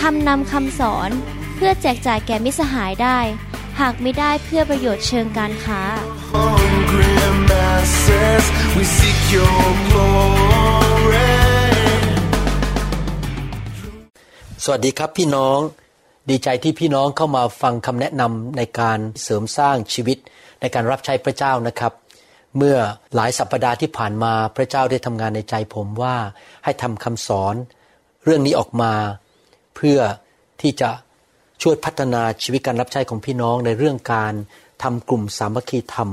ทำนำคำสอนเพื่อแจกจ่ายแก่มิสหายได้ หากไม่ได้เพื่อประโยชน์เชิงการค้า hungry masses, we seek your glory. สวัสดีครับพี่น้อง ดีใจที่พี่น้องเข้ามาฟังคำแนะนำในการเสริมสร้างชีวิตในการรับใช้พระเจ้านะครับ เมื่อหลายสัปปดาห์ที่ผ่านมาพระเจ้าได้ทำงานในใจผมว่าให้ทำคำสอน เรื่องนี้ออกมาเพื่อที่จะช่วยพัฒนาชีวิตการรับใช้ของพี่น้องในเรื่องการทำกลุ่มสามัคคีธรรม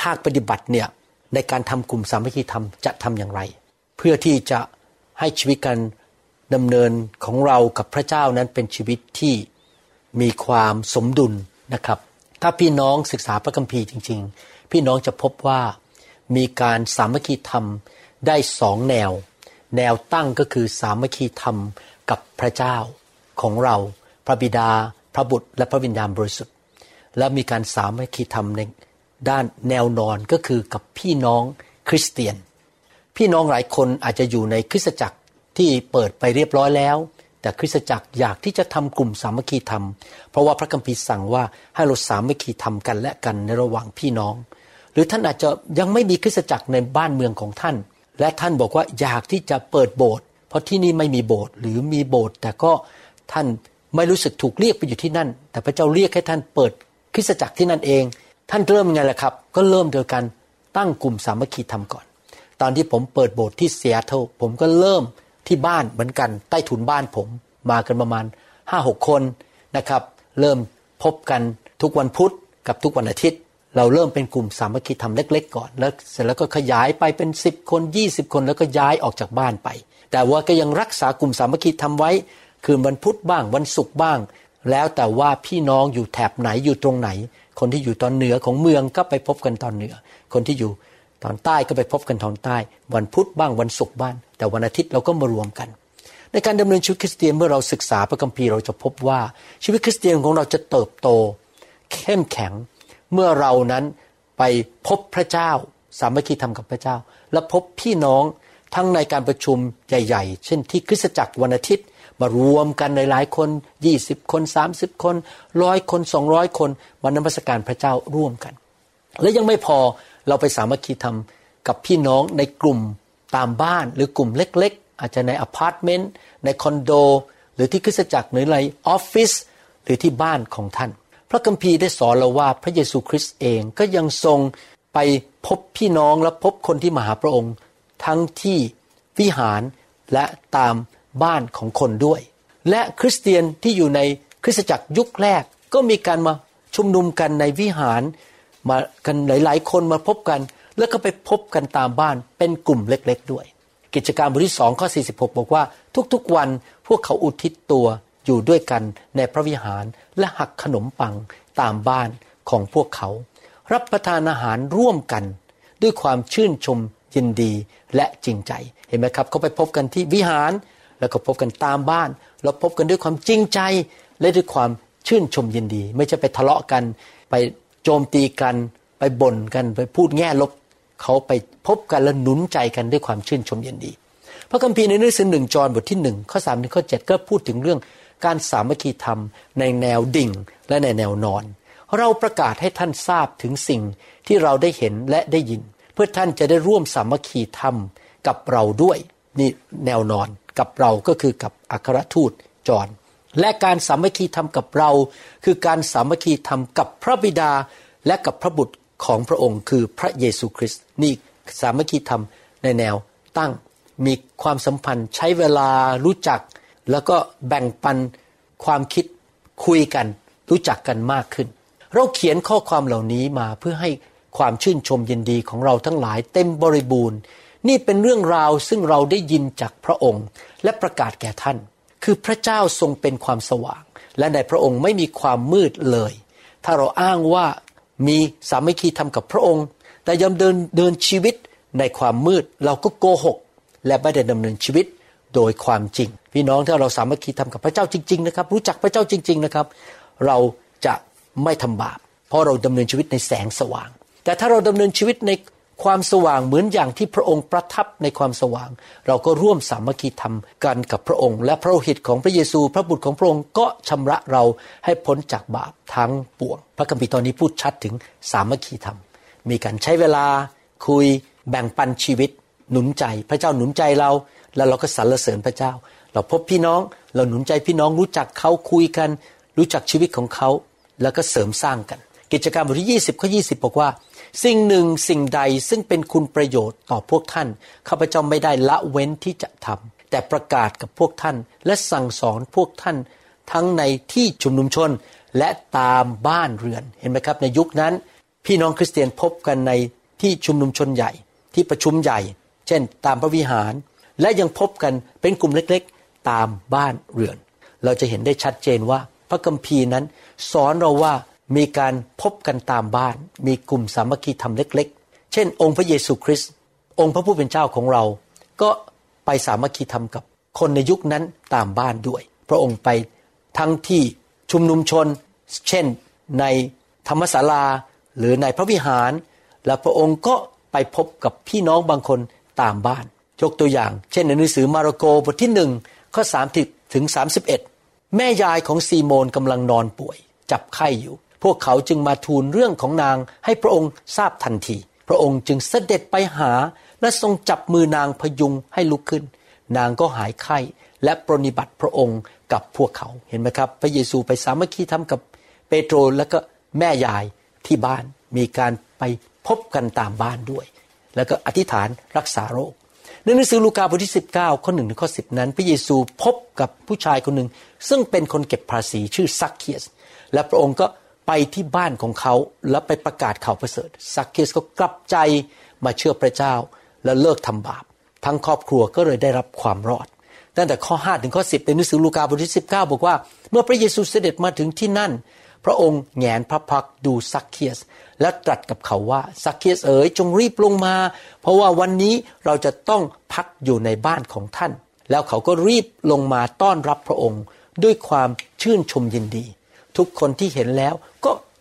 ภาคปฏิบัติเนี่ยในการทำกลุ่มสามัคคีธรรมจะทำอย่างไร เพื่อที่จะให้ชีวิตการดำเนินของเรากับพระเจ้านั้นเป็นชีวิตที่มีความสมดุลนะครับ ถ้าพี่น้องศึกษาพระคัมภีร์จริง ๆ พี่น้องจะพบว่ามีการสามัคคีธรรมได้สองแนว แนวตั้งก็คือสามัคคีธรรมกับพระเจ้า ของเราพระบิดา พระบุตร และพระวิญญาณบริสุทธิ์ และมีการสามัคคีธรรมในด้านแนวนอนก็คือกับพี่น้องคริสเตียน พี่น้องหลายคนอาจจะอยู่ในคริสตจักรที่เปิดไปเรียบร้อยแล้ว แต่คริสตจักรอยากที่จะทำกลุ่มสามัคคีธรรม เพราะว่าพระคัมภีร์สั่งว่าให้เราสามัคคีธรรมกันและกันในระหว่างพี่น้อง หรือท่านอาจจะยังไม่มีคริสตจักรในบ้านเมืองของท่าน และท่านบอกว่าอยากที่จะเปิดโบสถ์เพราะที่นี่ไม่มีโบสถ์หรือมีโบสถ์แต่ก็ ท่านไม่รู้สึกถูกเรียกไปอยู่ที่นั่น แต่พระเจ้าเรียกให้ท่านเปิดคริสตจักรที่นั่นเอง ท่านเริ่มยังไงล่ะครับ ก็เริ่มโดยการตั้งกลุ่มสามัคคีธรรมก่อน ตอนที่ผมเปิดโบสถ์ที่เซียโตรผมก็เริ่มที่บ้านเหมือนกันใต้ถุนบ้านผมมากันประมาณห้าหกคนนะครับ เริ่มพบกันทุกวันพุธกับทุกวันอาทิตย์ เราเริ่มเป็นกลุ่มสามัคคีธรรมเล็ก ๆ ก่อนแล้วเสร็จแล้วก็ขยายไปเป็นสิบคนยี่สิบคนแล้วก็ย้ายออกจากบ้านไป แต่ว่าก็ยังรักษากลุ่มสามัคคีธรรมไว้ คือวันพุธบ้างวันศุกร์บ้าง แล้วแต่ว่าพี่น้องอยู่แถบไหนอยู่ตรงไหน คนที่อยู่ตอนเหนือของเมืองก็ไปพบกันตอนเหนือ คนที่อยู่ตอนใต้ก็ไปพบกันตอนใต้ วันพุธบ้างวันศุกร์บ้าง แต่วันอาทิตย์เราก็มารวมกัน ในการดำเนินชีวิตคริสเตียนเมื่อเราศึกษาพระคัมภีร์เราจะพบว่าชีวิตคริสเตียนของเราจะเติบโต เข้มแข็งเมื่อเรานั้นไปพบพระเจ้า สามัคคีธรรมกับพระเจ้า และพบพี่น้องทั้งในการประชุมใหญ่ ๆ เช่นที่คริสตจักรวันอาทิตย์ มารวมกันในหลายคน20 คน 30 คนร้อยคน200 คนวันนมัสการพระเจ้าร่วมกัน และยังไม่พอเราไปสามัคคีธรรมกับพี่น้องในกลุ่มตามบ้านหรือกลุ่มเล็ก ๆ อาจจะในอพาร์ตเมนต์ในคอนโด หรือที่คริสตจักรหรือในออฟฟิศหรือที่บ้านของท่าน พระคัมภีร์ได้สอนเราว่าพระเยซูคริสต์เองก็ยังทรงไปพบพี่น้องและพบคนที่มาหาพระองค์ ทั้งที่วิหารและตาม บ้านของคนด้วย และคริสเตียนที่อยู่ในคริสตจักรยุคแรกก็มีการมาชุมนุมกันในวิหารมากันหลาย ๆ คนมาพบกัน แล้วก็ไปพบกันตามบ้านเป็นกลุ่มเล็ก ๆ ด้วย กิจการบทที่สองข้อ 46 บอกว่า ทุกๆวันพวกเขาอุทิศตัวอยู่ด้วยกันในพระวิหารและหักขนมปังตามบ้านของพวกเขา รับประทานอาหารร่วมกัน ด้วยความชื่นชมยินดีและจริงใจ เห็นไหมครับเขาไปพบกันที่วิหาร แล้วก็พบกันตามบ้านแล้วพบกันด้วยความจริงใจ และด้วยความชื่นชมยินดี ไม่ใช่ไปทะเลาะกัน ไปโจมตีกัน ไปบ่นกันไปพูดแง่ลบเขาไปพบกันและหนุนใจกันด้วยความชื่นชมยินดี พระคัมภีร์ในหนังสือหนึ่งจอห์นบทที่หนึ่งข้อสามถึงข้อเจ็ดก็พูดถึงเรื่องการสามัคคีธรรมในแนวดิ่งและในแนวนอน เราประกาศให้ท่านทราบถึงสิ่งที่เราได้เห็นและได้ยิน เพื่อท่านจะได้ร่วมสามัคคีธรรมกับเราด้วยนี่แนวนอน กับเราก็คือกับอัครทูตจอห์นและการสามัคคีธรรมกับเรา คือการสามัคคีธรรมกับพระบิดาและกับพระบุตรของพระองค์ คือพระเยซูคริสต์นี่สามัคคีธรรมในแนวตั้งมีความสัมพันธ์ใช้เวลารู้จัก แล้วก็แบ่งปันความคิดคุยกัน รู้จักกันมากขึ้น เราเขียนข้อความเหล่านี้มาเพื่อให้ความชื่นชมยินดีของเราทั้งหลายเต็มบริบูรณ์ นี่เป็นเรื่องราวซึ่งเราได้ยินจากพระองค์ และประกาศแก่ท่าน คือพระเจ้าทรงเป็นความสว่าง และในพระองค์ไม่มีความมืดเลย ถ้าเราอ้างว่ามีสามัคคีธรรมกับพระองค์ แต่ยอมเดินเดินชีวิตในความมืดเราก็โกหก และไม่ได้ดำเนินชีวิตโดยความจริง พี่น้องถ้าเราสามัคคีทำกับพระเจ้าจริง ๆ นะครับ รู้จักพระเจ้าจริง ๆ นะครับ เราจะไม่ทำบาปเพราะเราดำเนินชีวิตในแสงสว่าง แต่ถ้าเราดำเนินชีวิตใน ความสว่างเหมือนอย่างที่พระองค์ประทับในความสว่าง เราก็ร่วมสามัคคีธรรมกันกับพระองค์ และพระโอหิตของพระเยซู พระบุตรของพระองค์ก็ชำระเราให้พ้นจากบาปทั้งปวง พระคัมภีร์ตอนนี้พูดชัดถึงสามัคคีธรรม มีการใช้เวลาคุยแบ่งปันชีวิต หนุนใจ พระเจ้าหนุนใจเรา แล้วเราก็สรรเสริญพระเจ้า เราพบพี่น้องเราหนุนใจพี่น้องรู้จักเขาคุยกัน รู้จักชีวิตของเขาแล้วก็เสริมสร้างกัน กิจการมบทที่ 20ข้อ20 บอกว่า สิ่งหนึ่งสิ่งใดซึ่งเป็นคุณประโยชน์ต่อพวกท่านข้าพเจ้าไม่ได้ละเว้นที่จะทำแต่ประกาศกับพวกท่าน และสั่งสอนพวกท่าน ทั้งในที่ชุมนุมชนและตามบ้านเรือนเห็นไหมครับ ในยุคนั้น พี่น้องคริสเตียนพบกันในที่ชุมนุมชนใหญ่ ที่ประชุมใหญ่ เช่น ตามพระวิหาร และยังพบกันเป็นกลุ่มเล็กๆ ตามบ้านเรือน เราจะเห็นได้ชัดเจนว่าพระคัมภีร์นั้น สอนเราว่า มีการพบกันตามบ้าน มีกลุ่มสามัคคีธรรมเล็ก ๆ เช่น องค์พระเยซูคริสต์องค์พระผู้เป็นเจ้าของเรา ก็ไปสามัคคีธรรมกับคนในยุคนั้นตามบ้านด้วย พระองค์ไปทั้งที่ชุมนุมชน เช่นในธรรมศาลาหรือในพระวิหาร และพระองค์ก็ไปพบกับพี่น้องบางคนตามบ้าน ยกตัวอย่าง เช่นในหนังสือมาระโกบทที่หนึ่งข้อสามถึงสามสิบเอ็ดแม่ยายของซีโมนกำลังนอนป่วย จับไข้อยู่ วกเขาจึงมาทูลเรื่องของนางให้พระองค์ทราบทันที พระองค์จึงเสด็จไปหา และทรงจับมือนางพยุงให้ลุกขึ้น นางก็หายไข้และปรนิบัติพระองค์กับพวกเขาเห็นไหมครับ พระเยซูไปสามัคคีทำกับเปโตรและก็แม่ยายที่บ้านมีการไปพบกันตามบ้านด้วย แล้วก็อธิษฐานรักษาโรคในหนังสือลูกาบทที่ 19 ข้อหนึ่งถึงข้อสินั้น พระเยซูพบกับผู้ชายคนหนึ่ง ซึ่งเป็นคนเก็บภาษีชื่อซักเคียส และพระองค์ก็ ไปที่บ้านของเขาแล้วไปประกาศข่าวประเสริฐซักเคียสก็กลับใจมาเชื่อพระเจ้า และเลิกทำบาป ทั้งครอบครัวก็เลยได้รับความรอดตั้งแต่ข้อ 5 ถึงข้อ 10 ในหนังสือลูกาบทที่ 19 บอกว่า เมื่อพระเยซูเสด็จมาถึงที่นั่น พระองค์แงนพระพักดูซักเคียส และตรัสกับเขาว่าซักเคียสเอ๋ยจงรีบลงมา เพราะว่าวันนี้เราจะต้องพักอยู่ในบ้านของท่าน แล้วเขาก็รีบลงมาต้อนรับพระองค์ ด้วยความชื่นชมยินดี ทุกคนที่เห็นแล้ว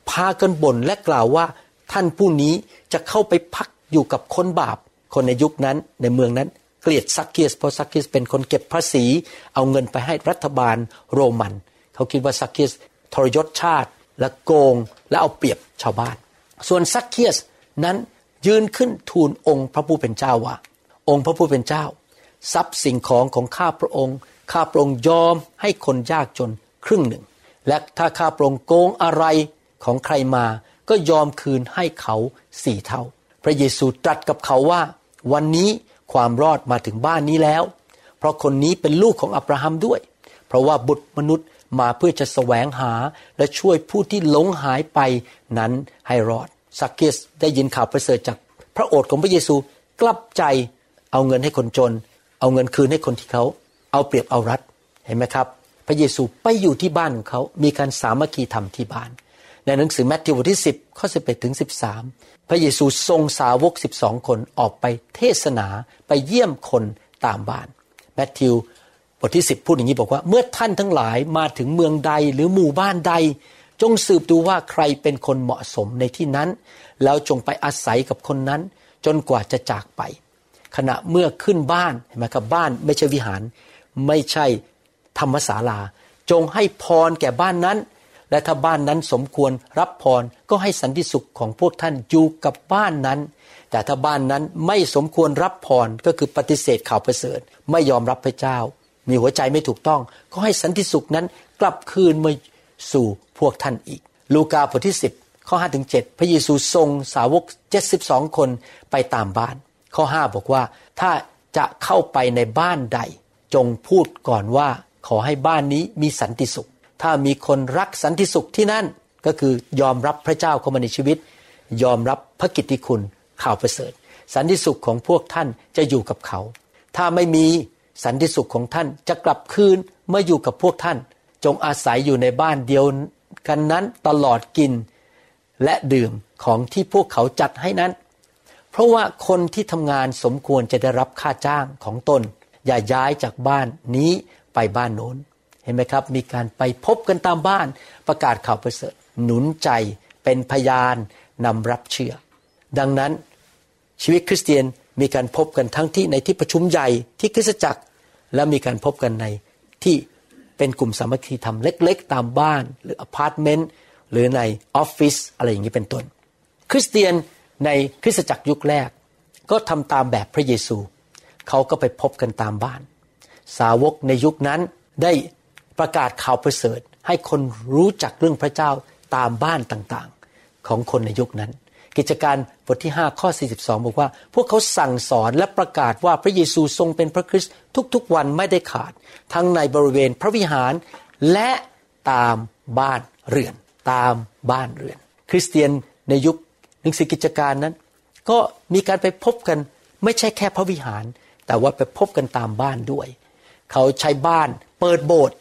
พากันบ่นและกล่าวว่าท่านผู้นี้จะเข้าไปพักอยู่กับคนบาป คนในยุคนั้นในเมืองนั้น เกลียดศักเคียสเพราะศักเคียสเป็นคนเก็บภาษี เอาเงินไปให้รัฐบาลโรมัน เขาคิดว่าศักเคียสทรยศชาติและโกงและเอาเปรียบชาวบ้าน ส่วนศักเคียสนั้นยืนขึ้นทูลองค์พระผู้เป็นเจ้าว่า องค์พระผู้เป็นเจ้า ทรัพย์สิ่งของของข้าพระองค์ข้าพระองค์ยอมให้คนยากจนครึ่งหนึ่ง และถ้าข้าพระองค์โกงอะไร ของใครมาก็ยอมคืนให้เขาสี่เท่า พระเยซูตรัสกับเขาว่า วันนี้ความรอดมาถึงบ้านนี้แล้ว เพราะคนนี้เป็นลูกของอับราฮัมด้วย เพราะว่าบุตรมนุษย์มาเพื่อจะแสวงหาและช่วยผู้ที่หลงหายไปนั้นให้รอดสักเกสได้ยินข่าวประเสริฐจากพระโอษฐ์ของพระเยซูกลับใจเอาเงินให้คนจน เอาเงินคืนให้คนที่เขา เอาเปรียบเอารัดเห็นไหมครับ พระเยซูไปอยู่ที่บ้านของเขา มีการสามัคคีธรรมที่บ้าน ในหนังสือแมทธิวบทที่ 10 ข้อ 11 ถึง 13 พระเยซูทรงสาวก 12 คนออกไปเทศนาไปเยี่ยมคนตามบ้าน แมทธิวบทที่ 10 พูดอย่างนี้บอกว่า เมื่อท่านทั้งหลายมาถึงเมืองใดหรือหมู่บ้านใด จงสืบดูว่าใครเป็นคนเหมาะสมในที่นั้น แล้วจงไปอาศัยกับคนนั้น จนกว่าจะจากไป ขณะเมื่อขึ้นบ้านเห็นไหมครับบ้านไม่ใช่วิหาร ไม่ใช่ธรรมศาลา จงให้พรแก่บ้านนั้น และถ้าบ้านนั้นสมควรรับพรก็ให้สันติสุขของพวกท่านอยู่กับบ้านนั้น แต่ถ้าบ้านนั้นไม่สมควรรับพรก็คือปฏิเสธข่าวประเสริฐ ไม่ยอมรับพระเจ้า มีหัวใจไม่ถูกต้อง ก็ให้สันติสุขนั้นกลับคืนมาสู่พวกท่านอีก ลูกาบทที่ 10 ข้อ5ถึง7พระเยซูทรงสาวก 72 คนไปตามบ้าน ข้อ 5 บอกว่า ถ้าจะเข้าไปในบ้านใด จงพูดก่อนว่าขอให้บ้านนี้มีสันติสุข ถ้ามีคนรักสันติสุขที่นั่นก็คือยอมรับพระเจ้าเข้ามาในชีวิต ยอมรับพระกิตติคุณข่าวประเสริฐ สันติสุขของพวกท่านจะอยู่กับเขา ถ้าไม่มีสันติสุขของท่านจะกลับคืนเมื่ออยู่กับพวกท่าน จงอาศัยอยู่ในบ้านเดียวกันนั้นตลอดกินและดื่มของที่พวกเขาจัดให้นั้น เพราะว่าคนที่ทำงานสมควรจะได้รับค่าจ้างของตน อย่าย้ายจากบ้านนี้ไปบ้านโน้น เห็นไหมครับ มีการไปพบกันตามบ้านประกาศข่าวประเสริฐหนุนใจเป็นพยานนำรับเชื่อ ดังนั้นชีวิตคริสเตียนมีการพบกันทั้งที่ในที่ประชุมใหญ่ที่คริสตจักร และมีการพบกันในที่เป็นกลุ่มสามัคคีธรรมเล็ก ๆ ตามบ้านหรืออพาร์ตเมนต์หรือในออฟฟิศอะไรอย่างนี้เป็นต้น คริสเตียนในคริสตจักรยุคแรก ก็ทำตามแบบพระเยซู เขาก็ไปพบกันตามบ้าน สาวกในยุคนั้นได้ ประกาศข่าวประเสริฐ ให้คนรู้จักเรื่องพระเจ้าตามบ้านต่างๆ ของคนในยุคนั้น กิจการบทที่ 5 ข้อ 42 บอกว่า พวกเขาสั่งสอนและประกาศว่าพระเยซูทรงเป็นพระคริสต์ทุกๆวันไม่ได้ขาด ทั้งในบริเวณพระวิหารและตามบ้านเรือน ตามบ้านเรือน คริสเตียนในยุคหนังสือกิจการนั้น ก็มีการไปพบกันไม่ใช่แค่พระวิหาร แต่ว่าไปพบกันตามบ้านด้วย เขาใช้บ้านเปิดโบสถ์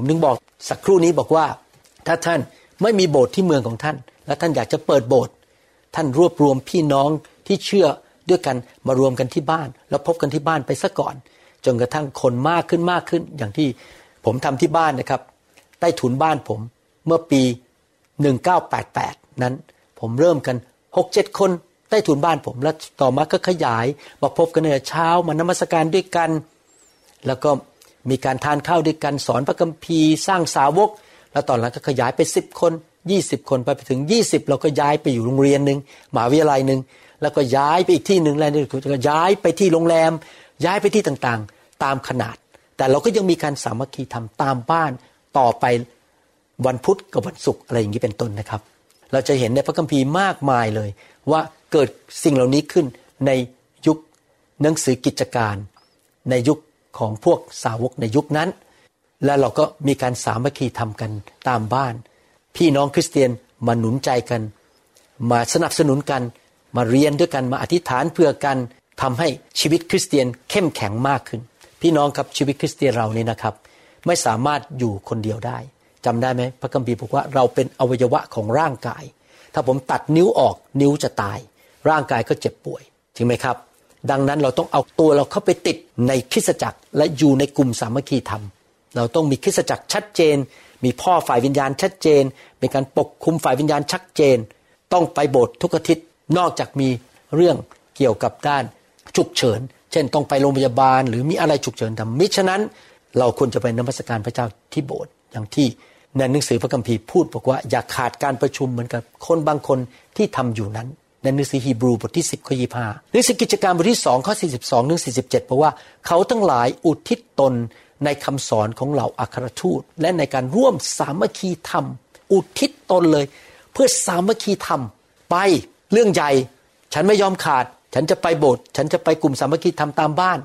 ผมนึงบอกสักครู่นี้บอกว่า ถ้าท่านไม่มีโบสถ์ที่เมืองของท่าน และท่านอยากจะเปิดโบสถ์ท่านรวบรวมพี่น้องที่เชื่อด้วยกันมารวมกันที่บ้าน แล้วพบกันที่บ้านไปซะก่อน จนกระทั่งคนมากขึ้นมากขึ้น อย่างที่ผมทำที่บ้านนะครับ ใต้ถุนบ้านผมเมื่อปี 1988 นั้น ผมเริ่มกัน 6-7 คนใต้ถุนบ้านผมแล้วต่อมาก็ขยายมาพบกันในเช้า มานมัสการด้วยกัน แล้วก็ มีการทานข้าวด้วยกันสอนพระคัมภีร์สร้างสาวก แล้วตอนหลังก็ขยายไป10คน20คนไปถึง20เราก็ย้ายไปอยู่โรงเรียนหนึ่งมหาวิทยาลัยหนึ่งแล้วก็ย้ายไปอีกที่หนึ่งแล้วนี่ก็ย้ายไปที่โรงแรม ย้ายไปที่ต่างๆ ตามขนาด แต่เราก็ยังมีการสามัคคีทำตามบ้านต่อไปวันพุธกับวันศุกร์อะไรอย่างนี้เป็นต้นนะครับ เราจะเห็นในพระคัมภีร์มากมายเลย ว่าเกิดสิ่งเหล่านี้ขึ้นในยุคหนังสือกิจการ ในยุค ของพวกสาวกในยุคนั้น และเราก็มีการสามัคคีทำกันตามบ้าน พี่น้องคริสเตียนมาหนุนใจกัน มาสนับสนุนกัน มาเรียนด้วยกันมาอธิษฐานเพื่อกันทำให้ชีวิตคริสเตียนเข้มแข็งมากขึ้น พี่น้องครับชีวิตคริสเตียนเรานี่นะครับ ไม่สามารถอยู่คนเดียวได้จำได้ไหมพระคัมภีร์บอกว่าเราเป็นอวัยวะของร่างกาย ถ้าผมตัดนิ้วออกนิ้วจะตาย ร่างกายก็เจ็บป่วยจริงไหมครับ ดังนั้นเราต้องเอาตัวเราเข้าไปติดในคริสตจักรและอยู่ในกลุ่มสามัคคีธรรม เราต้องมีคริสตจักรชัดเจน มีพ่อฝ่ายวิญญาณชัดเจนมีการปกคุมฝ่ายวิญญาณชัดเจน ต้องไปโบสถ์ทุกอาทิตย์นอกจากมีเรื่องเกี่ยวกับด้านฉุกเฉิน เช่นต้องไปโรงพยาบาล หรือมีอะไรฉุกเฉินทำมิฉะนั้น เราควรจะไปนมัสการพระเจ้าที่โบสถ์อย่างที่ในหนังสือพระคัมภีร์พูดบอกว่าอย่าขาดการประชุมเหมือนกับคนบางคนที่ทำอยู่นั้น ในหนังสือฮีบรูบทที่ 10ข้อยี่ห้าหนังสือกิจการบทที่2ข้อ42ถึง47บอกว่าเขาทั้งหลายอุทิศตนในคำสอนของเหล่าอัครทูต และในการร่วมสามัคคีธรรม อุทิศตนเลย เพื่อสามัคคีธรรม ไปเรื่องใหญ่ ฉันไม่ยอมขาด ฉันจะไปโบสถ์ฉันจะไปกลุ่มสามัคคีธรรมตามบ้าน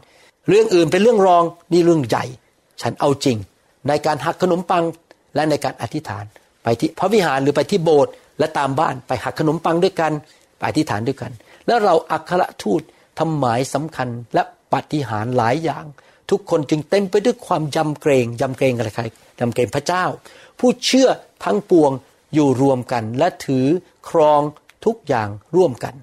เรื่องอื่นเป็นเรื่องรองนี่เรื่องใหญ่ ฉันเอาจริง ในการหักขนมปังและในการอธิษฐาน ไปที่พระวิหารหรือไปที่โบสถ์และตามบ้านไปหักขนมปังด้วยกัน อธิษฐานด้วยกัน แล้วเราอัครทูตทำหมายสำคัญและปฏิหารหลายอย่าง ทุกคนจึงเต็มไปด้วยความยำเกรงยำเกรงอะไรใครยำเกรงพระเจ้า ผู้เชื่อทั้งปวงอยู่รวมกัน และถือครองทุกอย่างร่วมกัน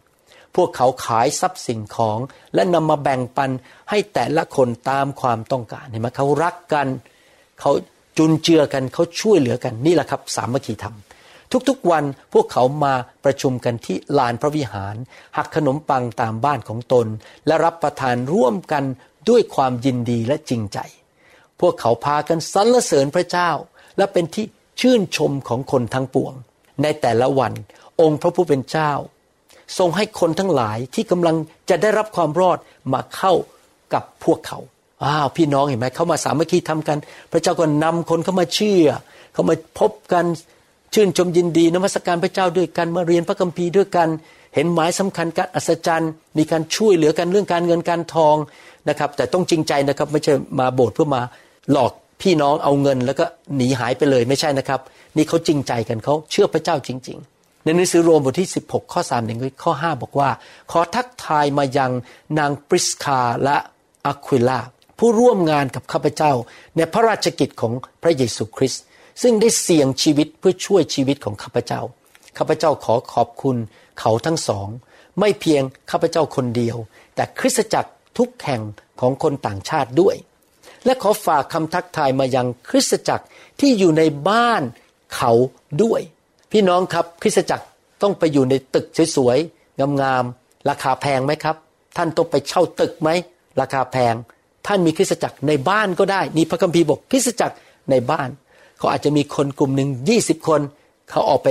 พวกเขาขายทรัพย์สิ่งของ และนำมาแบ่งปันให้แต่ละคนตามความต้องการเห็นไหมเขารักกัน เขาจุนเจือกันเขาช่วยเหลือกันนี่แหละครับ สามัคคีธรรม ทุกๆวันพวกเขามาประชุมกันที่ลานพระวิหาร หักขนมปังตามบ้านของตน และรับประทานร่วมกันด้วยความยินดีและจริงใจ พวกเขาพากันสรรเสริญพระเจ้า และเป็นที่ชื่นชมของคนทั้งปวง ในแต่ละวันองค์พระผู้เป็นเจ้า ทรงให้คนทั้งหลายที่กำลังจะได้รับความรอดมาเข้ากับพวกเขาอ้าวพี่น้องเห็นไหมเขามาสามัคคีทำกัน พระเจ้าก็นำคนเข้ามาเชื่อ เขามาพบกัน ชื่นชมยินดีนมัสการพระเจ้าด้วยกันมาเรียนพระคัมภีร์ด้วยกัน เห็นหมายสำคัญการอัศจรรย์ มีการช่วยเหลือกันเรื่องการเงินการทองนะครับ แต่ต้องจริงใจนะครับไม่ใช่มาโบสถ์เพื่อมาหลอกพี่น้องเอาเงินแล้วก็หนีหายไปเลยไม่ใช่นะครับ นี่เขาจริงใจกันเขาเชื่อพระเจ้าจริง ๆ ในหนังสือโรมบทที่ 16 ข้อ3ถึงข้อ 5 บอกว่า ขอทักทายมายังนางปริสคาและอะควิล่าผู้ร่วมงานกับข้าพเจ้า ในพระราชกิจของพระเยซูคริสต์ ซึ่งได้เสี่ยงชีวิตเพื่อช่วยชีวิตของข้าพเจ้า ข้าพเจ้าขอขอบคุณเขาทั้งสอง ไม่เพียงข้าพเจ้าคนเดียว แต่คริสตจักรทุกแห่งของคนต่างชาติด้วย และขอฝากคำทักทายมายังคริสตจักรที่อยู่ในบ้านเขาด้วย พี่น้องครับคริสตจักรต้องไปอยู่ในตึกสวยๆงามๆราคาแพงไหมครับ ท่านต้องไปเช่าตึกไหมราคาแพง ท่านมีคริสตจักรในบ้านก็ได้ นี่พระคัมภีร์บอกคริสตจักรในบ้าน เขาอาจจะมีคนกลุ่มหนึ่งยี่สิบคน เขาออกไป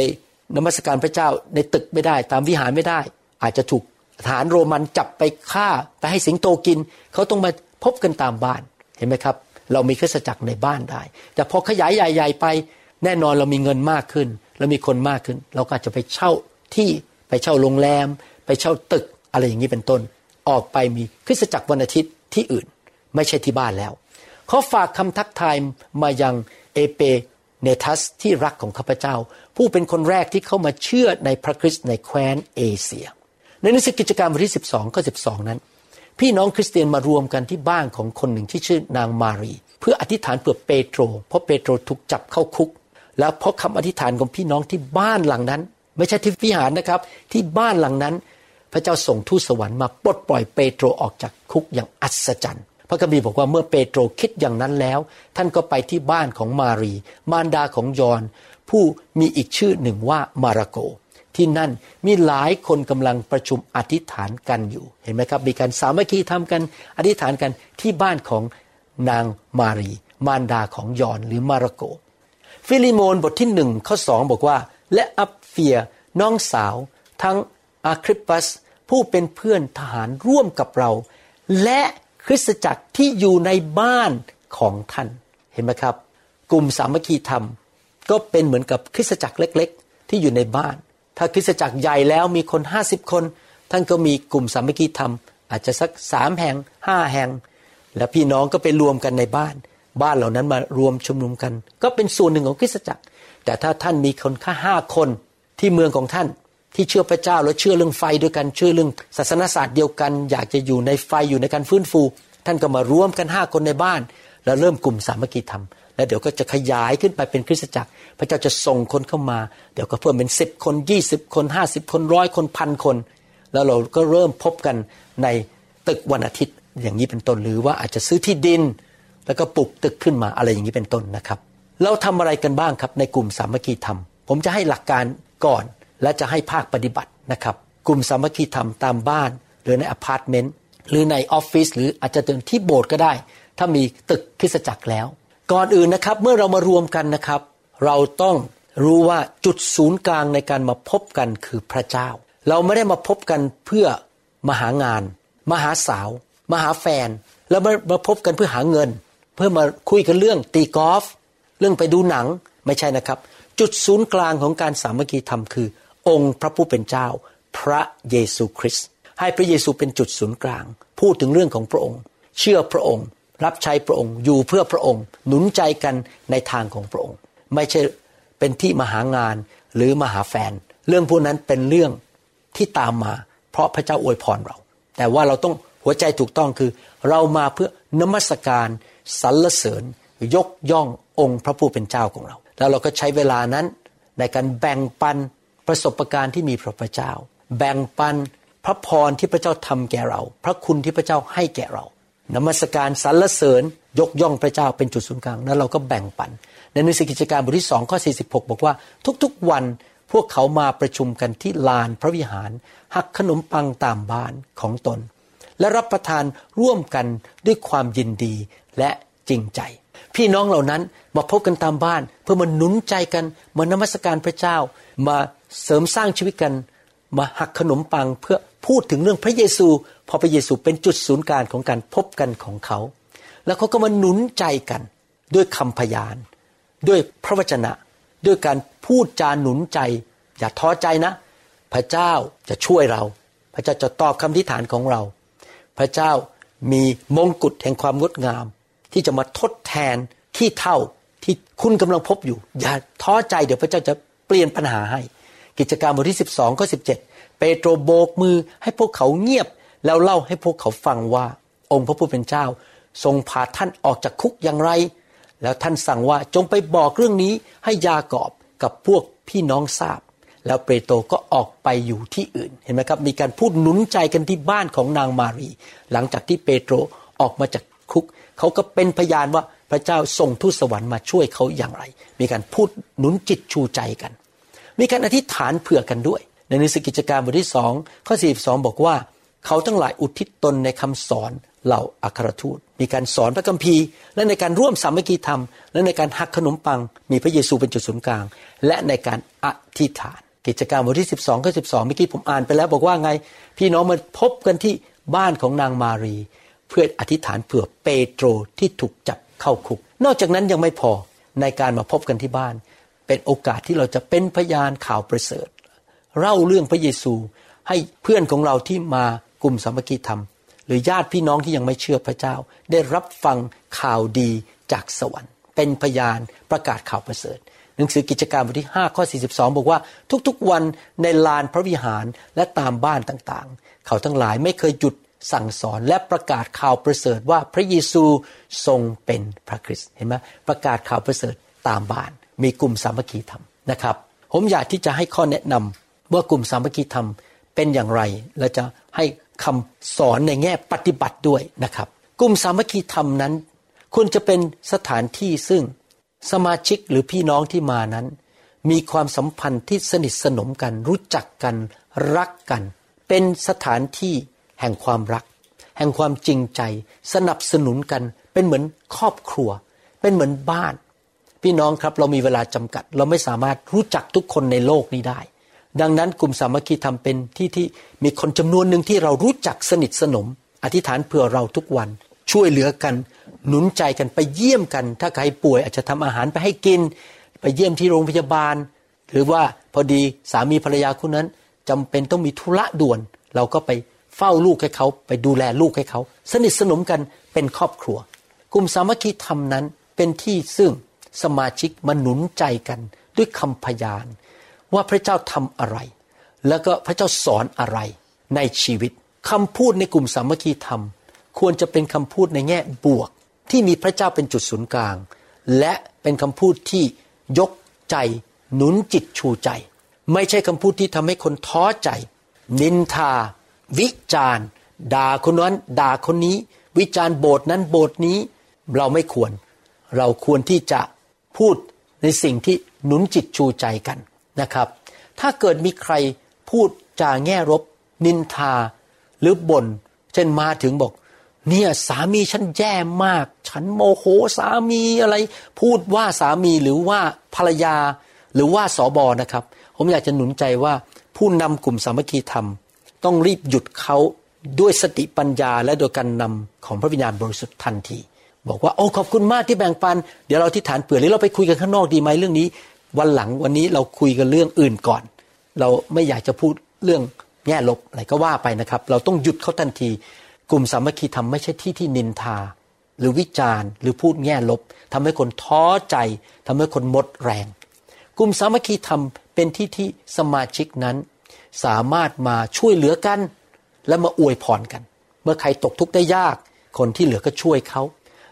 นมัสการพระเจ้าในตึกไม่ได้ ตามวิหารไม่ได้ อาจจะถูกทหารโรมันจับไปฆ่าไปให้สิงโตกิน เขาต้องมาพบกันตามบ้านเห็นไหมครับ เรามีคริสตจักรในบ้านได้ แต่พอขยายใหญ่ ๆ ไป แน่นอนเรามีเงินมากขึ้นเรามีคนมากขึ้น เราก็จะไปเช่าที่ไปเช่าโรงแรม ไปเช่าตึกอะไรอย่างนี้เป็นต้น ออกไปมีคริสตจักรวันอาทิตย์ที่อื่น ไม่ใช่ที่บ้านแล้วเขอฝากคำทักทายมายัง เอเปเนทัสที่รักของข้าพเจ้า ผู้เป็นคนแรกที่เข้ามาเชื่อในพระคริสต์ในแคว้นเอเชีย ในหนังสือกิจการบทที่ 12 ข้อ 12 นั้น พี่น้องคริสเตียนมารวมกันที่บ้านของคนหนึ่งที่ชื่อนางมารี เพื่ออธิษฐานเผื่อเปโตร เพราะเปโตรถูกจับเข้าคุก แล้วเพราะคำอธิษฐานของพี่น้องที่บ้านหลังนั้น ไม่ใช่ที่วิหารนะครับ ที่บ้านหลังนั้น พระเจ้าส่งทูตสวรรค์มาปลดปล่อยเปโตรออกจากคุกอย่างอัศจรรย์ พระคัมภีร์บอกว่าเมื่อเปโตรคิดอย่างนั้นแล้ว ท่านก็ไปที่บ้านของมารี มารดาของยอห์นผู้มีอีกชื่อหนึ่งว่ามาระโก ที่นั่นมีหลายคนกำลังประชุมอธิษฐานกันอยู่เห็นไหมครับ มีการสามัคคีธรรมกันอธิษฐานกันที่บ้านของนางมารี มารดาของยอห์นหรือมาระโก ฟีเลโมนบทที่หนึ่งข้อสองบอกว่า และอัปเฟียน้องสาว ทั้งอารคิปปัสผู้เป็นเพื่อนทหารร่วมกับเรา และ ริสตจักรที่อยู่ในบ้านของท่านเห็นไหมครับ กลุ่มสามัคคีธรรม ก็เป็นเหมือนกับคริสตจักรเล็ก ๆ ที่อยู่ในบ้าน ถ้าคริสตจักรใหญ่แล้วมีคนห้าสิบคน ท่านก็มีกลุ่มสามัคคีธรรม อาจจะสักสามแห่งห้าแห่ง แล้วพี่น้องก็ไปรวมกันในบ้าน บ้านเหล่านั้นมารวมชุมนุมกัน ก็เป็นส่วนหนึ่งของคริสตจักร แต่ถ้าท่านมีคนแค่ห้าคนที่เมืองของท่าน ที่เชื่อพระเจ้าแล้วเชื่อเรื่องไฟด้วยกันเชื่อเรื่องศาสนศาสตร์เดียวกัน อยากจะอยู่ในไฟอยู่ในการฟื้นฟู ท่านก็มารวมกันห้าคนในบ้าน แล้วเริ่มกลุ่มสามัคคีธรรมแล้วเดี๋ยวก็จะขยายขึ้นไปเป็นคริสตจักร พระเจ้าจะส่งคนเข้ามา เดี๋ยวก็เพิ่มเป็นสิบคนยี่สิบคนห้าสิบคนร้อยคนพันคน แล้วเราก็เริ่มพบกันในตึกวันอาทิตย์อย่างนี้เป็นต้นหรือว่าอาจจะซื้อที่ดิน แล้วก็ปลูกตึกขึ้นมาอะไรอย่างนี้เป็นต้นนะครับ เราทำอะไรกันบ้างครับในกลุ่มสามัคคีธรรม ผมจะให้หลักการก่อน และจะให้ภาคปฏิบัตินะครับ กลุ่มสามัคคีธรรมตามบ้าน หรือในอพาร์ตเมนต์หรือในออฟฟิศหรืออาจจะเดินที่โบสถ์ก็ได้ ถ้ามีตึกคริสตจักรแล้ว ก่อนอื่นนะครับเมื่อเรามารวมกันนะครับ เราต้องรู้ว่าจุดศูนย์กลางในการมาพบกันคือพระเจ้า เราไม่ได้มาพบกันเพื่อมาหางาน มาหาสาว มาหาแฟน แล้วมามาพบกันเพื่อหาเงิน เพื่อมาคุยกันเรื่องตีกอล์ฟเรื่องไปดูหนังไม่ใช่นะครับ จุดศูนย์กลางของการสามัคคีธรรมคือ องค์พระผู้เป็นเจ้า พระเยซูคริสต์ให้พระเยซูเป็นจุดศูนย์กลาง พูดถึงเรื่องของพระองค์ เชื่อพระองค์ รับใช้พระองค์อยู่เพื่อพระองค์ หนุนใจกันในทางของพระองค์ ไม่ใช่เป็นที่มาหางานหรือมาหาแฟน เรื่องพวกนั้นเป็นเรื่องที่ตามมา เพราะพระเจ้าอวยพรเรา แต่ว่าเราต้องหัวใจถูกต้องคือ เรามาเพื่อนมัสการสรรเสริญ ยกย่ององค์พระผู้เป็นเจ้าของเรา แล้วเราก็ใช้เวลานั้นในการแบ่งปัน ประสบการณ์ที่มีพระพเจ้า แบ่งปันพระพรที่พระเจ้าทำแก่เรา พระคุณที่พระเจ้าให้แก่เรานมัสการสรรเสริญยกย่องพระเจ้าเป็นจุดศูนย์กลางแล้วเราก็แบ่งปัน ในหนังสือกิจการบทที่สองข้อ46 บอกว่า ทุกๆวันพวกเขามาประชุมกันที่ลานพระวิหาร หักขนมปังตามบ้านของตน และรับประทานร่วมกันด้วยความยินดีและจริงใจ พี่น้องเหล่านั้นมาพบกันตามบ้าน เพื่อมาหนุนใจกันมานมัสการพระเจ้า มาเสริมสร้างชีวิตกัน มาหักขนมปังเพื่อพูดถึงเรื่องพระเยซู พอพระเยซูเป็นจุดศูนย์กลางของการพบกันของเขา แล้วเขาก็มาหนุนใจกันด้วยคำพยาน ด้วยพระวจนะ ด้วยการพูดจาหนุนใจ อย่าท้อใจนะ พระเจ้าจะช่วยเรา พระเจ้าจะตอบคำทิฐานของเรา พระเจ้ามีมงกุฎแห่งความงดงาม ที่จะมาทดแทนที่เท่าที่คุณกำลังพบอยู่ อย่าท้อใจเดี๋ยวพระเจ้าจะเปลี่ยนปัญหาให้ กิจการบทที่ 12ข้อ17เปโตรโบกมือให้พวกเขาเงียบ แล้วเล่าให้พวกเขาฟังว่า องค์พระผู้เป็นเจ้า ทรงพาท่านออกจากคุกอย่างไร แล้วท่านสั่งว่าจงไปบอกเรื่องนี้ให้ยากอบกับพวกพี่น้องทราบ แล้วเปโตรก็ออกไปอยู่ที่อื่นเห็นไหมครับ มีการพูดหนุนใจกันที่บ้านของนางมารี หลังจากที่เปโตรออกมาจากคุก เขาก็เป็นพยานว่าพระเจ้าส่งทูตสวรรค์มาช่วยเขาอย่างไร มีการพูดหนุนจิตชูใจกัน มีการอธิษฐานเผื่อกันด้วย ในหนังสือกิจการบทที่สองข้อ42บอกว่า เขาทั้งหลายอุทิศตนในคำสอนเหล่าอัครทูต มีการสอนพระคัมภีร์ และในการร่วมสามัคคีธรรม และในการหักขนมปัง มีพระเยซูเป็นจุดศูนย์กลาง และในการอธิษฐาน กิจการบทที่ 12ข้อ12เมื่อกี้ผมอ่านไปแล้วบอกว่าไง พี่น้องมาพบกันที่บ้านของนางมารี เพื่ออธิษฐานเผื่อเปโตรที่ถูกจับเข้าคุก นอกจากนั้นยังไม่พอในการมาพบกันที่บ้าน เป็นโอกาสที่เราจะเป็นพยานข่าวประเสริฐ เล่าเรื่องพระเยซูให้เพื่อนของเราที่มากลุ่มสามัคคีธรรม หรือญาติพี่น้องที่ยังไม่เชื่อพระเจ้า ได้รับฟังข่าวดีจากสวรรค์ เป็นพยานประกาศข่าวประเสริฐหนังสือกิจการบทที่5ข้อ 42 บอกว่าทุกๆวันในลานพระวิหารและตามบ้านต่างๆ เขาทั้งหลายไม่เคยหยุด สั่งสอนและประกาศข่าวประเสริฐว่าพระเยซูทรงเป็นพระคริสต์เห็นไหมประกาศข่าวประเสริฐตามบ้าน มีกลุ่มสามัคคีธรรมนะครับ ผมอยากที่จะให้ข้อแนะนำว่ากลุ่มสามัคคีธรรมเป็นอย่างไร และจะให้คำสอนในแง่ปฏิบัติด้วยนะครับ กลุ่มสามัคคีธรรมนั้นควรจะเป็นสถานที่ซึ่งสมาชิกหรือพี่น้องที่มานั้น มีความสัมพันธ์ที่สนิทสนมกัน รู้จักกัน รักกัน เป็นสถานที่ แห่งความรัก แห่งความจริงใจ สนับสนุนกัน เป็นเหมือนครอบครัว เป็นเหมือนบ้าน พี่น้องครับเรามีเวลาจำกัด เราไม่สามารถรู้จักทุกคนในโลกนี้ได้ ดังนั้นกลุ่มสามัคคีธรรมเป็นที่ที่มีคนจำนวนหนึ่งที่เรารู้จักสนิทสนม อธิษฐานเผื่อเราทุกวันช่วยเหลือกัน หนุนใจกันไปเยี่ยมกัน ถ้าใครป่วยอาจจะทำอาหารไปให้กิน ไปเยี่ยมที่โรงพยาบาล หรือว่าพอดีสามีภรรยาคู่นั้นจำเป็นต้องมีธุระด่วน เราก็ไป เฝ้าลูกให้เขาไปดูแลลูกให้เขา สนิทสนมกันเป็นครอบครัว กลุ่มสามัคคีธรรมนั้นเป็นที่ซึ่งสมาชิกมาหนุนใจกันด้วยคำพยาน ว่าพระเจ้าทำอะไร แล้วก็พระเจ้าสอนอะไรในชีวิตคำพูดในกลุ่มสามัคคีธรรม ควรจะเป็นคำพูดในแง่บวก ที่มีพระเจ้าเป็นจุดศูนย์กลาง และเป็นคำพูดที่ยกใจหนุนจิตชูใจ ไม่ใช่คำพูดที่ทำให้คนท้อใจ นินทา วิจารณ์ด่าคนนั้นด่าคนนี้ วิจารณ์โบสถ์นั้นโบสถ์นี้เราไม่ควร เราควรที่จะพูดในสิ่งที่หนุนจิตชูใจกันนะครับ ถ้าเกิดมีใครพูดจาแง่รบ นินทาหรือบ่นเช่นมาถึงบอก เนี่ยสามีฉันแย่มาก ฉันโมโหสามีอะไร พูดว่าสามีหรือว่าภรรยาหรือว่าสอบอนะครับ ผมอยากจะหนุนใจว่าผู้นำกลุ่มสามัคคีธรรม ต้องรีบหยุดเขาด้วยสติปัญญาและโดยการนำของพระวิญญาณบริสุทธิ์ทันที บอกว่าโอ้ขอบคุณมากที่แบ่งปัน เดี๋ยวเราที่ฐานเปลือยหรือเราไปคุยกันข้างนอกดีไหมเรื่องนี้ วันหลังวันนี้เราคุยกันเรื่องอื่นก่อน เราไม่อยากจะพูดเรื่องแง่ลบอะไรก็ว่าไปนะครับ เราต้องหยุดเขาทันที กลุ่มสามัคคีธรรมไม่ใช่ที่ที่นินทา หรือวิจารณ์หรือพูดแง่ลบทำให้คนท้อใจทำให้คนหมดแรง กลุ่มสามัคคีธรรมเป็นที่ที่สมาชิกนั้น สามารถมาช่วยเหลือกัน และมาอวยพรกัน เมื่อใครตกทุกข์ได้ยาก คนที่เหลือก็ช่วยเขา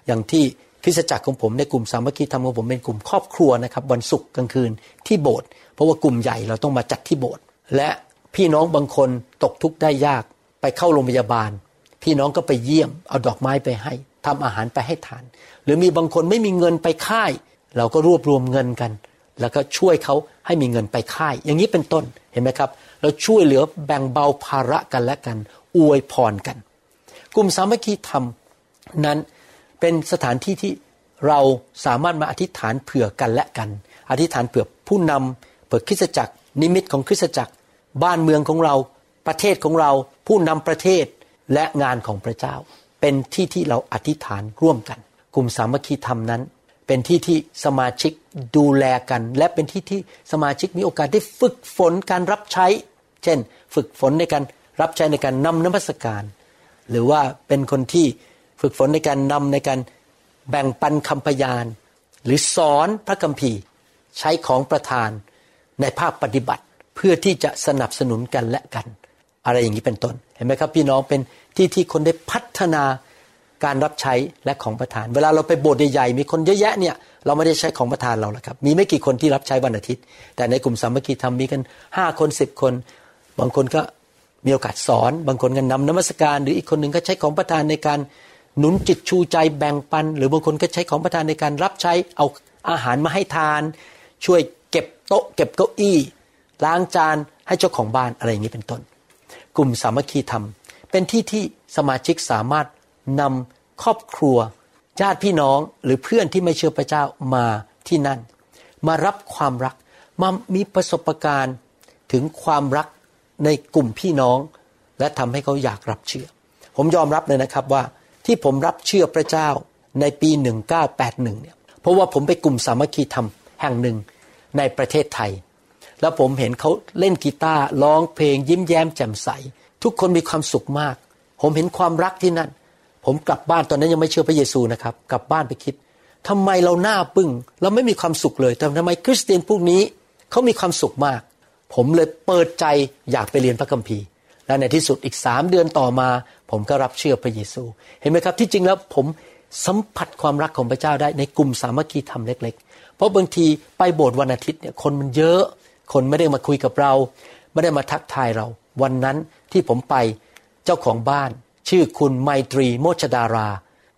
อย่างที่คริสตจักรของผมในกลุ่มสามัคคีธรรมของผมเป็นกลุ่มครอบครัวนะครับ วันศุกร์กลางคืนที่โบสถ์เพราะว่ากลุ่มใหญ่เราต้องมาจัดที่โบสถ์และพี่น้องบางคนตกทุกข์ได้ยาก ไปเข้าโรงพยาบาล พี่น้องก็ไปเยี่ยม เอาดอกไม้ไปให้ทำอาหารไปให้ทาน หรือมีบางคนไม่มีเงินไปค่าย เราก็รวบรวมเงินกัน แล้วก็ช่วยเขา ให้มีเงินไปค่าย อย่างนี้เป็นต้นเห็นไหมครับ เราช่วยเหลือแบ่งเบาภาระกันและกัน อวยพรกัน กลุ่มสามัคคีธรรมนั้นเป็นสถานที่ที่เราสามารถมาอธิษฐานเผื่อกันและกัน อธิษฐานเผื่อผู้นำเผื่อคริสตจักร นิมิตของคริสตจักร บ้านเมืองของเราประเทศของเราผู้นำประเทศและงานของพระเจ้า เป็นที่ที่เราอธิษฐานร่วมกัน กลุ่มสามัคคีธรรมนั้น เป็นที่ที่สมาชิกดูแลกัน และเป็นที่ที่สมาชิกมีโอกาสได้ฝึกฝนการรับใช้ เช่น ฝึกฝนในการรับใช้ในการนำนมัสการ หรือว่าเป็นคนที่ฝึกฝนในการนำในการแบ่งปันคำพยาน หรือสอนพระคัมภีร์ใช้ของประธานในภาคปฏิบัติเพื่อที่จะสนับสนุนกันและกัน อะไรอย่างนี้เป็นต้น เห็นไหมครับพี่น้องเป็นที่ที่คนได้พัฒนา การรับใช้และของประทาน เวลาเราไปโบสถ์ใหญ่ๆมีคนเยอะแยะเนี่ยเราไม่ได้ใช้ของประทานเราหรอกครับ มีไม่กี่คนที่รับใช้วันอาทิตย์ แต่ในกลุ่มสามัคคีธรรมมีกันห้าคนสิบคน บางคนก็มีโอกาสสอน บางคนก็นำนมัสการหรืออีกคนหนึ่งก็ใช้ของประทานในการหนุนจิตชูใจแบ่งปัน หรือบางคนก็ใช้ของประทานในการรับใช้เอาอาหารมาให้ทาน ช่วยเก็บโต๊ะ เก็บเก้าอี้ล้างจานให้เจ้าของบ้านอะไรอย่างนี้เป็นต้น กลุ่มสามัคคีธรรม เป็นที่ที่สมาชิกสามารถ นำครอบครัว ญาติพี่น้องหรือเพื่อนที่ไม่เชื่อพระเจ้ามาที่นั่น มารับความรักมามีประสบการณ์ถึงความรักในกลุ่มพี่น้อง และทำให้เขาอยากรับเชื่อ ผมยอมรับเลยนะครับว่าที่ผมรับเชื่อพระเจ้าในปี 1981เนี่ยเพราะว่าผมไปกลุ่มสามัคคีธรรมแห่งหนึ่งในประเทศไทย แล้วผมเห็นเขาเล่นกีตาร์ร้องเพลงยิ้มแย้มแจ่มใส ทุกคนมีความสุขมาก ผมเห็นความรักที่นั่น ผมกลับบ้านตอนนั้นยังไม่เชื่อพระเยซูนะครับ กลับบ้านไปคิดทำไมเราหน้าปึ้ง เราไม่มีความสุขเลยแต่ทำไมคริสเตียนพวกนี้เขามีความสุขมาก ผมเลยเปิดใจอยากไปเรียนพระคัมภีร์ และในที่สุดอีกสามเดือนต่อมา ผมก็รับเชื่อพระเยซู เห็นไหมครับที่จริงแล้วผมสัมผัสความรักของพระเจ้าได้ในกลุ่มสามัคคีธรรมเล็ก ๆ เพราะบางทีไปโบสถ์วันอาทิตย์เนี่ยคนมันเยอะ คนไม่ได้มาคุยกับเรา ไม่ได้มาทักทายเรา วันนั้นที่ผมไปเจ้าของบ้าน ชื่อคุณไมตรีโมชดารา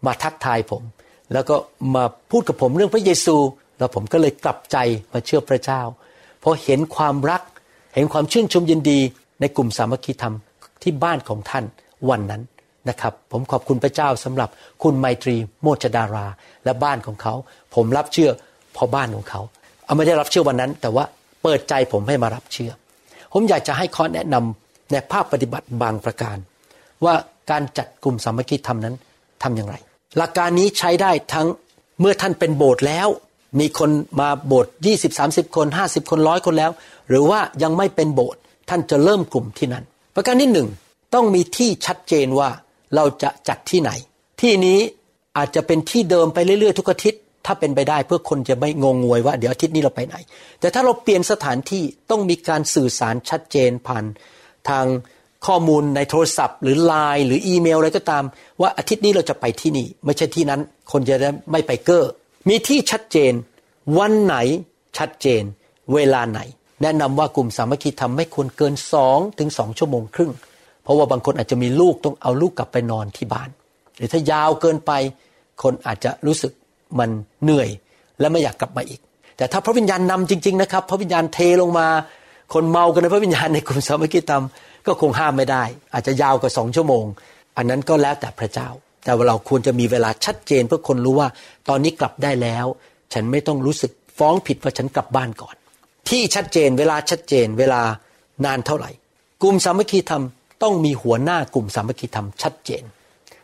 มาทักทายผม แล้วก็มาพูดกับผมเรื่องพระเยซู แล้วผมก็เลยกลับใจมาเชื่อพระเจ้าเพราะเห็นความรัก เห็นความชื่นชมยินดีในกลุ่มสามัคคีธรรมที่บ้านของท่านวันนั้นนะครับ ผมขอบคุณพระเจ้าสำหรับคุณไมตรีโมชดารา และบ้านของเขา ผมรับเชื่อเพราะบ้านของเขาเอาไม่ได้รับเชื่อวันนั้น แต่ว่าเปิดใจผมให้มารับเชื่อ ผมอยากจะให้ข้อแนะนำในภาพปฏิบัติบางประการ ว่า การจัดกลุ่มสามัคคีธรรมนั้นทำอย่างไร หลักการนี้ใช้ได้ทั้งเมื่อท่านเป็นโบสถ์แล้ว มีคนมาโบสถ์20 30คน50คนร้อยคนแล้ว หรือว่ายังไม่เป็นโบสถ์ท่านจะเริ่มกลุ่มที่นั่นประการที่หนึ่งต้องมีที่ชัดเจนว่าเราจะจัดที่ไหน ที่นี้อาจจะเป็นที่เดิมไปเรื่อยๆทุกอาทิตย์ถ้าเป็นไปได้เพื่อคนจะไม่งงงวยว่าเดี๋ยวอาทิตย์นี้เราไปไหน แต่ถ้าเราเปลี่ยนสถานที่ต้องมีการสื่อสารชัดเจนผ่านทาง ข้อมูลในโทรศัพท์ หรือไลน์หรืออีเมลอะไรก็ตาม ว่าอาทิตย์นี้เราจะไปที่นี่ ไม่ใช่ที่นั้น คนจะได้ไม่ไปเก้อมีที่ชัดเจน วันไหนชัดเจน เวลาไหน แนะนำว่ากลุ่มสามัคคีธรรมไม่ควรเกินสองถึงสองชั่วโมงครึ่ง เพราะว่าบางคนอาจจะมีลูกต้องเอาลูกกลับไปนอนที่บ้าน หรือถ้ายาวเกินไป คนอาจจะรู้สึกมันเหนื่อย และไม่อยากกลับมาอีก แต่ถ้าพระวิญญาณนำจริง ๆนะครับ พระวิญญาณเทลงมา คนเมากันในพระวิญญาณในกลุ่มสามัคคีธรรม ก็คงห้ามไม่ได้ อาจจะยาวกว่าสองชั่วโมง อันนั้นก็แล้วแต่พระเจ้า แต่เราควรจะมีเวลาชัดเจนเพื่อคนรู้ว่า ตอนนี้กลับได้แล้ว ฉันไม่ต้องรู้สึกฟ้องผิดว่าฉันกลับบ้านก่อน ที่ชัดเจนเวลาชัดเจนเวลานานเท่าไหร่ กลุ่มสามัคคีธรรมต้องมีหัวหน้ากลุ่มสามัคคีธรรมชัดเจน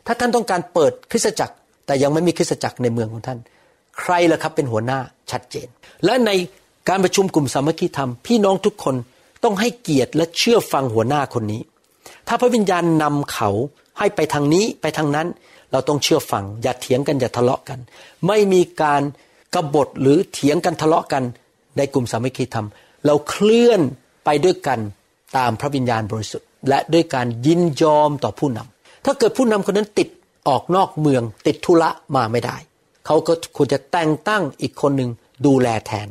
ถ้าท่านต้องการเปิดคริสตจักร แต่ยังไม่มีคริสตจักรในเมืองของท่าน ใครล่ะครับเป็นหัวหน้าชัดเจน และในการประชุมกลุ่มสามัคคีธรรมพี่น้องทุกคน ต้องให้เกียรติและเชื่อฟังหัวหน้าคนนี้ ถ้าพระวิญญาณนำเขาให้ไปทางนี้ไปทางนั้น เราต้องเชื่อฟัง อย่าเถียงกันอย่าทะเลาะกัน ไม่มีการกบฏหรือเถียงกันทะเลาะกัน ในกลุ่มสามัคคีธรรม เราเคลื่อนไปด้วยกันตามพระวิญญาณบริสุทธิ์ และด้วยการยินยอมต่อผู้นำถ้าเกิดผู้นำคนนั้นติดออกนอกเมือง ติดธุระมาไม่ได้ เขาก็ควรจะแต่งตั้งอีกคนหนึ่งดูแลแทน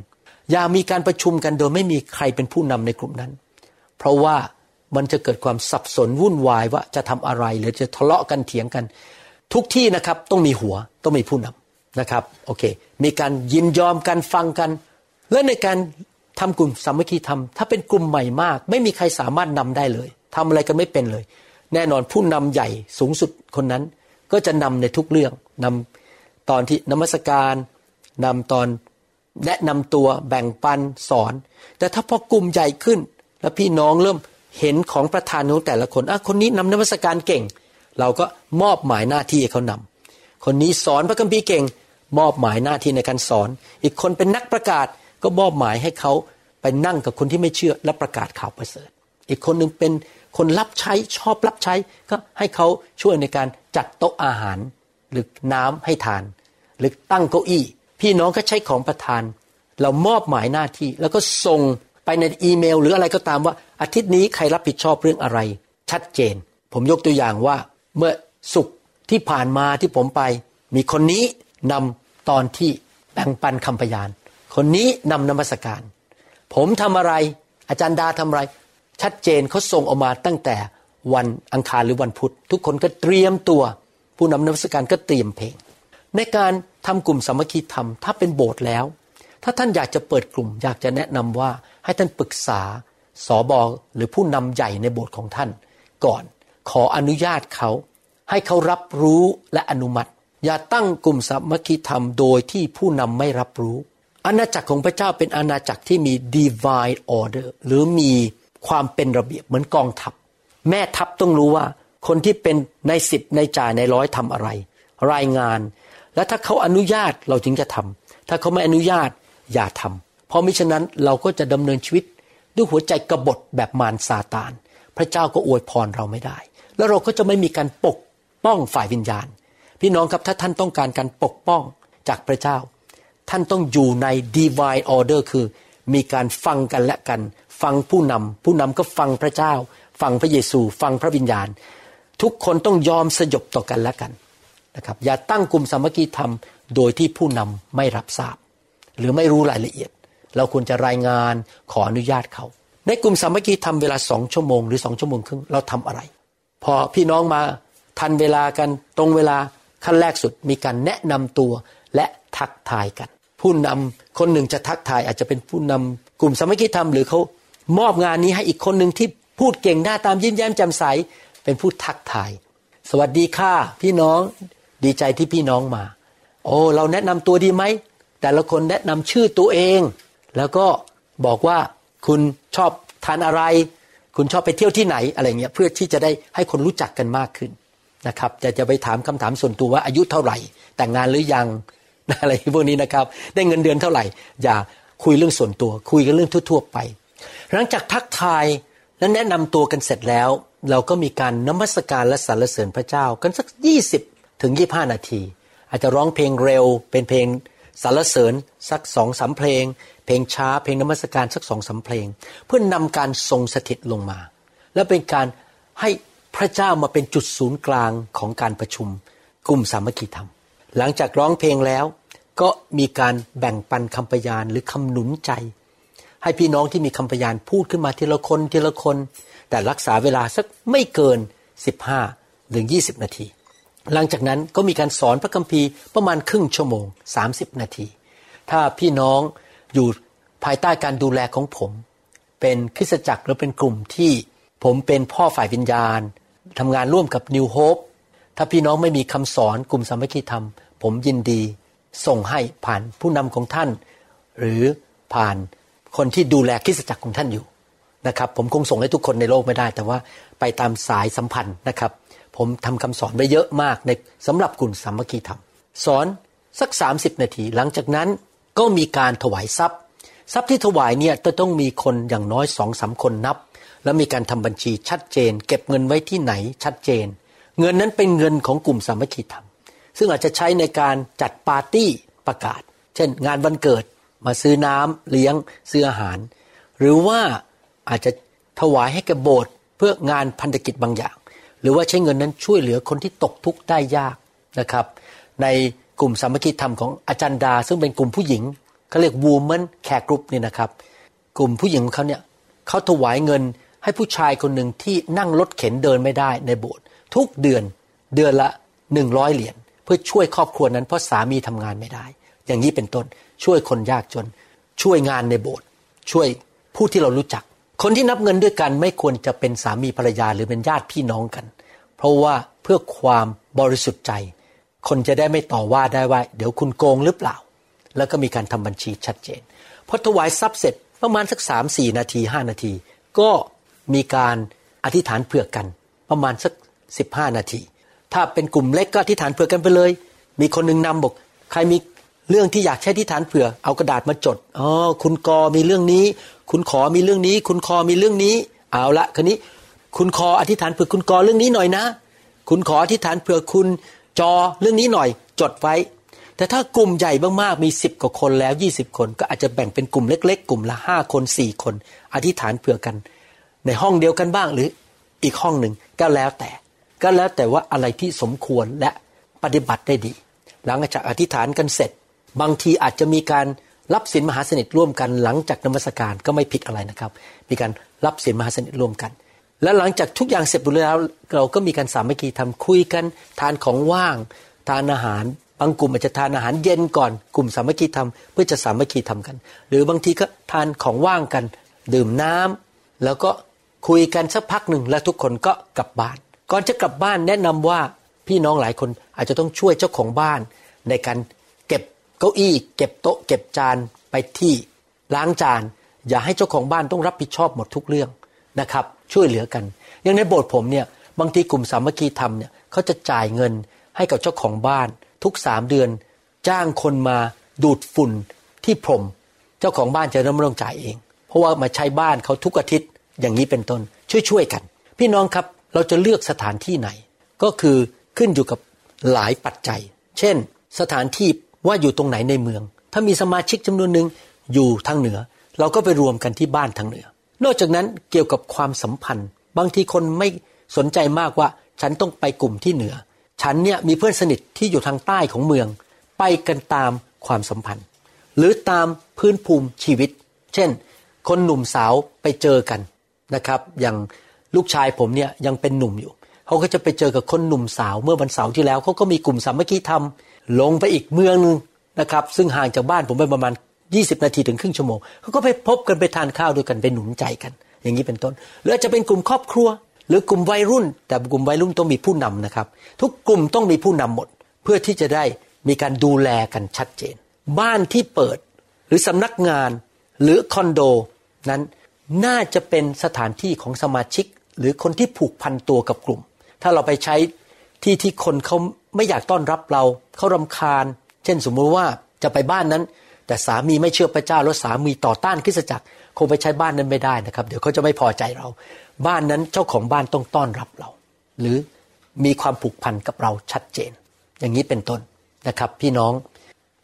อย่ามีการประชุมกันโดยไม่มีใครเป็นผู้นำในกลุ่มนั้น เพราะว่ามันจะเกิดความสับสนวุ่นวายว่าจะทำอะไรหรือจะทะเลาะกันเถียงกัน ทุกที่นะครับต้องมีหัวต้องมีผู้นำนะครับโอเค มีการยินยอมกันฟังกัน และในการทำกลุ่มสามัคคีธรรมถ้าเป็นกลุ่มใหม่มาก ไม่มีใครสามารถนำได้เลยทำอะไรกันไม่เป็นเลย แน่นอนผู้นำใหญ่สูงสุดคนนั้น ก็จะนำในทุกเรื่องนำตอนที่นมัสการนำตอน แนะนำตัวแบ่งปันสอน แต่ถ้าพอกลุ่มใหญ่ขึ้น แล้วพี่น้องเริ่มเห็นของประธานของแต่ละคนอะคนนี้นำนมัสการเก่ง เราก็มอบหมายหน้าที่ให้เขานำคนนี้สอนพระคัมภีร์เก่ง มอบหมายหน้าที่ในการสอน อีกคนเป็นนักประกาศก็มอบหมายให้เขาไปนั่งกับคนที่ไม่เชื่อและประกาศข่าวประเสริฐ อีกคนหนึ่งเป็นคนรับใช้ชอบรับใช้ก็ให้เขาช่วยในการจัดโต๊ะอาหาร หรือน้ำให้ทาน หรือตั้งเก้าอี้ พี่น้องก็ใช้ของประทาน เรามอบหมายหน้าที่ แล้วก็ส่งไปในอีเมล หรืออะไรก็ตามว่าอาทิตย์นี้ใครรับผิดชอบเรื่องอะไร ชัดเจน ผมยกตัวอย่างว่าเมื่อสุกร์ที่ผ่านมาที่ผมไป มีคนนี้นำตอนที่แบ่งปันคำพยาน คนนี้นำนมัสการ ผมทำอะไร อาจารย์ดาทำอะไร ชัดเจนเขาส่งออกมาตั้งแต่วันอังคารหรือวันพุธ ทุกคนก็เตรียมตัว ผู้นำนมัสการก็เตรียมเพลง ในการทำกลุ่มสามัคคีธรรม ถ้าเป็นโบสถ์แล้ว ถ้าท่านอยากจะเปิดกลุ่ม อยากจะแนะนำว่าให้ท่านปรึกษาสอบอหรือผู้นำใหญ่ในโบสถ์ของท่าน ก่อนขออนุญาตเขา ให้เขารับรู้และอนุมัติ อย่าตั้งกลุ่มสามัคคีธรรม โดยที่ผู้นำไม่รับรู้ อาณาจักรของพระเจ้าเป็นอาณาจักรที่มี divine order หรือมีความเป็นระเบียบเหมือนกองทัพ แม่ทัพต้องรู้ว่า คนที่เป็นในสิบในจ่ายในร้อยทำอะไร รายงาน และถ้าเขาอนุญาตเราจึงจะทำถ้าเขาไม่อนุญาตอย่าทำเพราะมิฉะนั้นเราก็จะดำเนินชีวิตด้วยหัวใจกบฏแบบมารซาตาน พระเจ้าก็อวยพรเราไม่ได้ แล้วเราก็จะไม่มีการปกป้องฝ่ายวิญญาณ พี่น้องครับถ้าท่านต้องการการปกป้องจากพระเจ้า ท่านต้องอยู่ใน divine order คือมีการฟังกันและกัน ฟังผู้นำผู้นำก็ฟังพระเจ้า ฟังพระเยซู ฟังพระวิญญาณ ทุกคนต้องยอมสยบต่อกันและกัน นะครับอย่าตั้งกลุ่มสามัคคีธรรม โดยที่ผู้นำไม่รับทราบ หรือไม่รู้รายละเอียด เราควรจะรายงานขออนุญาตเขา ในกลุ่มสามัคคีธรรมเวลาสองชั่วโมงหรือสองชั่วโมงครึ่งเราทำอะไร พอพี่น้องมาทันเวลากันตรงเวลาขั้นแรกสุดมีการแนะนำตัวและทักทายกัน ผู้นำคนหนึ่งจะทักทายอาจจะเป็นผู้นำกลุ่มสามัคคีธรรมหรือเขามอบงานนี้ให้อีกคนหนึ่งที่พูดเก่งหน้าตามยิ้มแย้มแจ่มใสเป็นผู้ทักทาย สวัสดีค่ะพี่น้อง ดีใจที่พี่น้องมา โอ้เราแนะนำตัวดีไหม แต่ละคนแนะนำชื่อตัวเอง แล้วก็บอกว่าคุณชอบทานอะไร คุณชอบไปเที่ยวที่ไหนอะไรเงี้ยเพื่อที่จะได้ให้คนรู้จักกันมากขึ้นนะครับจะจะไปถามคำถามส่วนตัวว่าอายุเท่าไหร่ แต่งงานหรือยังอะไรพวกนี้นะครับ ได้เงินเดือนเท่าไหร่ อย่าคุยเรื่องส่วนตัว คุยกันเรื่องทั่ว ๆ ไป หลังจากทักทายและแนะนำตัวกันเสร็จแล้ว เราก็มีการนมัสการและสรรเสริญพระเจ้า กันสัก 20 ถึง 25 นาที อาจจะร้องเพลงเร็ว เป็นเพลงสรรเสริญสักสองสามเพลง เพลงช้าเพลงนมัสการสักสองสาเพลง เพื่อนนำการทรงสถิตลงมา และเป็นการให้พระเจ้ามาเป็นจุดศูนย์กลางของการประชุม กลุ่มสามัคคีธรรม หลังจากร้องเพลงแล้วก็มีการแบ่งปันคำพยานหรือคำหนุนใจ ให้พี่น้องที่มีคำพยานพูดขึ้นมาทีละคนทีละคน แต่รักษาเวลาสักไม่เกิน 15หรือ20 นาที หลังจากนั้นก็มีการสอนพระคัมภีร์ประมาณครึ่งชั่วโมง 30 นาที ถ้าพี่น้องอยู่ภายใต้การดูแลของผม เป็นคริสตจักรหรือเป็นกลุ่มที่ผมเป็นพ่อฝ่ายวิญญาณทำงานร่วมกับ New Hope ถ้าพี่น้องไม่มีคำสอนกลุ่มสามัคคีธรรม ผมยินดีส่งให้ผ่านผู้นำของท่าน หรือผ่านคนที่ดูแลคริสตจักรของท่านอยู่นะครับ ผมคงส่งให้ทุกคนในโลกไม่ได้ แต่ว่าไปตามสายสัมพันธ์นะครับ ผมทำคำสอนไว้เยอะมากในสำหรับกลุ่มสามัคคีธรรม สอนสัก 30 นาที หลังจากนั้นก็มีการถวายทรัพย์ ทรัพย์ที่ถวายเนี่ยจะต้องมีคนอย่างน้อยสองสาคนนับ แล้วมีการทำบัญชีชัดเจน เก็บเงินไว้ที่ไหนชัดเจน เงินนั้นเป็นเงินของกลุ่มสามัคคีธรรม ซึ่งอาจจะใช้ในการจัดปาร์ตี้ประกาศ เช่น งานวันเกิดมาซื้อน้ำเลี้ยงซื้ออาหาร หรือว่าอาจจะถวายให้แก่โบสถ์เพื่องานพันธกิจบางอย่าง หรือว่าใช้เงินนั้นช่วยเหลือคนที่ตกทุกข์ได้ยากนะครับ ในกลุ่มสามัคคีธรรมของอาจารย์ดา ซึ่งเป็นกลุ่มผู้หญิงเขาเรียก Woman Care Group นี่นะครับ กลุ่มผู้หญิงของเขาเนี่ยเขาถวายเงินให้ผู้ชายคนหนึ่งที่นั่งรถเข็นเดินไม่ได้ในโบสถ์ทุกเดือนเดือนละหนึ่งร้อยเหรียญเพื่อช่วยครอบครัวนั้นเพราะสามีทำงานไม่ได้ อย่างนี้เป็นต้นช่วยคนยากจน ช่วยงานในโบสถ์ช่วยผู้ที่เรารู้จัก คนที่นับเงินด้วยกันไม่ควรจะเป็นสามีภรรยาหรือเป็นญาติพี่น้องกัน เพราะว่าเพื่อความบริสุทธิ์ใจ คนจะได้ไม่ต่อว่าได้ว่า เดี๋ยวคุณโกงหรือเปล่า แล้วก็มีการทำบัญชีชัดเจนพอถวายทรัพย์เสร็จประมาณสักสามสี่นาทีห้านาที ก็มีการอธิษฐานเผื่อกัน ประมาณสักสิบห้านาที ถ้าเป็นกลุ่มเล็กก็อธิษฐานเผื่อกันไปเลย มีคนหนึ่งนำบอกใครมีเรื่องที่อยากใช้อธิษฐานเผื่อเอากระดาษมาจด อ๋อ คุณกอมีเรื่องนี้ คุณขอมีเรื่องนี้ คุณคอมีเรื่องนี้ เอาละคันนี้ คุณคออธิษฐานเผื่อคุณกอเรื่องนี้หน่อยนะ คุณขออธิษฐานเผื่อคุณจอเรื่องนี้หน่อย จดไว้ แต่ถ้ากลุ่มใหญ่มากๆมีสิบกว่าคนแล้วยี่สิบคน ก็อาจจะแบ่งเป็นกลุ่มเล็ก ๆ กลุ่มละห้าคนสี่คน อธิษฐานเผื่อกัน ในห้องเดียวกันบ้างหรืออีกห้องหนึ่งก็แล้วแต่ ก็แล้วแต่ว่าอะไรที่สมควรและปฏิบัติได้ดี หลังจากอธิษฐานกันเสร็จ บางทีอาจจะมีการ รับศีลมหาสนิทร่วมกันหลังจากนมัสการก็ไม่ผิดอะไรนะครับ มีการรับศีลมหาสนิทร่วมกัน และหลังจากทุกอย่างเสร็จหมดแล้ว เราก็มีการสามัคคีทำคุยกันทานของว่าง ทานอาหาร บางกลุ่มอาจจะทานอาหารเย็นก่อน กลุ่มสามัคคีทำเพื่อจะสามัคคีทำกัน หรือบางทีก็ทานของว่างกัน ดื่มน้ำแล้วก็คุยกันสักพักหนึ่งแล้วทุกคนก็กลับบ้าน ก่อนจะกลับบ้านแนะนำว่าพี่น้องหลายคนอาจจะต้องช่วยเจ้าของบ้านในการ เก้าอี้ เก็บโต๊ะ เก็บจานไปที่ล้างจาน อย่าให้เจ้าของบ้านต้องรับผิดชอบหมดทุกเรื่องนะครับ ช่วยเหลือกันอย่างในโบสถ์ผมเนี่ยบางทีกลุ่มสามัคคีธรรมเนี่ยเขาจะจ่ายเงินให้กับเจ้าของบ้าน ทุกสามเดือน จ้างคนมาดูดฝุ่นที่พรม เจ้าของบ้านจะเริ่มต้องจ่ายเอง เพราะว่ามาใช้บ้านเขาทุกอาทิตย์อย่างนี้เป็นต้นช่วยๆกัน พี่น้องครับเราจะเลือกสถานที่ไหน ก็คือขึ้นอยู่กับหลายปัจจัย เช่น สถานที่ ว่าอยู่ตรงไหนในเมือง ถ้ามีสมาชิกจำนวนหนึ่งอยู่ทางเหนือ เราก็ไปรวมกันที่บ้านทางเหนือ นอกจากนั้นเกี่ยวกับความสัมพันธ์ บางทีคนไม่สนใจมากว่าฉันต้องไปกลุ่มที่เหนือ ฉันเนี่ยมีเพื่อนสนิทที่อยู่ทางใต้ของเมือง ไปกันตามความสัมพันธ์ หรือตามพื้นภูมิชีวิต เช่น คนหนุ่มสาวไปเจอกันนะครับ อย่างลูกชายผมเนี่ยยังเป็นหนุ่มอยู่ เขาก็จะไปเจอกับคนหนุ่มสาวเมื่อวันเสาร์ที่แล้วเขาก็มีกลุ่มสามัคคีธรรม ลงไปอีกเมืองนึงนะครับ ซึ่งห่างจากบ้านผมไปประมาณ 20 นาทีถึงครึ่งชั่วโมงเขาก็ไปพบกันไปทานข้าวด้วยกันไปหนุนใจกัน อย่างนี้เป็นต้น หรืออาจจะเป็นกลุ่มครอบครัว หรือกลุ่มวัยรุ่น แต่กลุ่มวัยรุ่นต้องมีผู้นำนะครับ ทุกกลุ่มต้องมีผู้นำหมด เพื่อที่จะได้มีการดูแลกันชัดเจน บ้านที่เปิดหรือสำนักงาน หรือคอนโดนั้นน่าจะเป็นสถานที่ของสมาชิก หรือคนที่ผูกพันตัวกับกลุ่ม ถ้าเราไปใช้ที่ที่คนเขา ไม่อยากต้อนรับเราเขารำคาญ เช่นสมมุติว่าจะไปบ้านนั้น แต่สามีไม่เชื่อพระเจ้าแล้วสามีต่อต้านคริสตจักรคงไปใช้บ้านนั้นไม่ได้นะครับ เดี๋ยวเขาจะไม่พอใจเรา บ้านนั้นเจ้าของบ้านต้องต้อนรับเรา หรือมีความผูกพันกับเราชัดเจน อย่างนี้เป็นต้นนะครับ พี่น้อง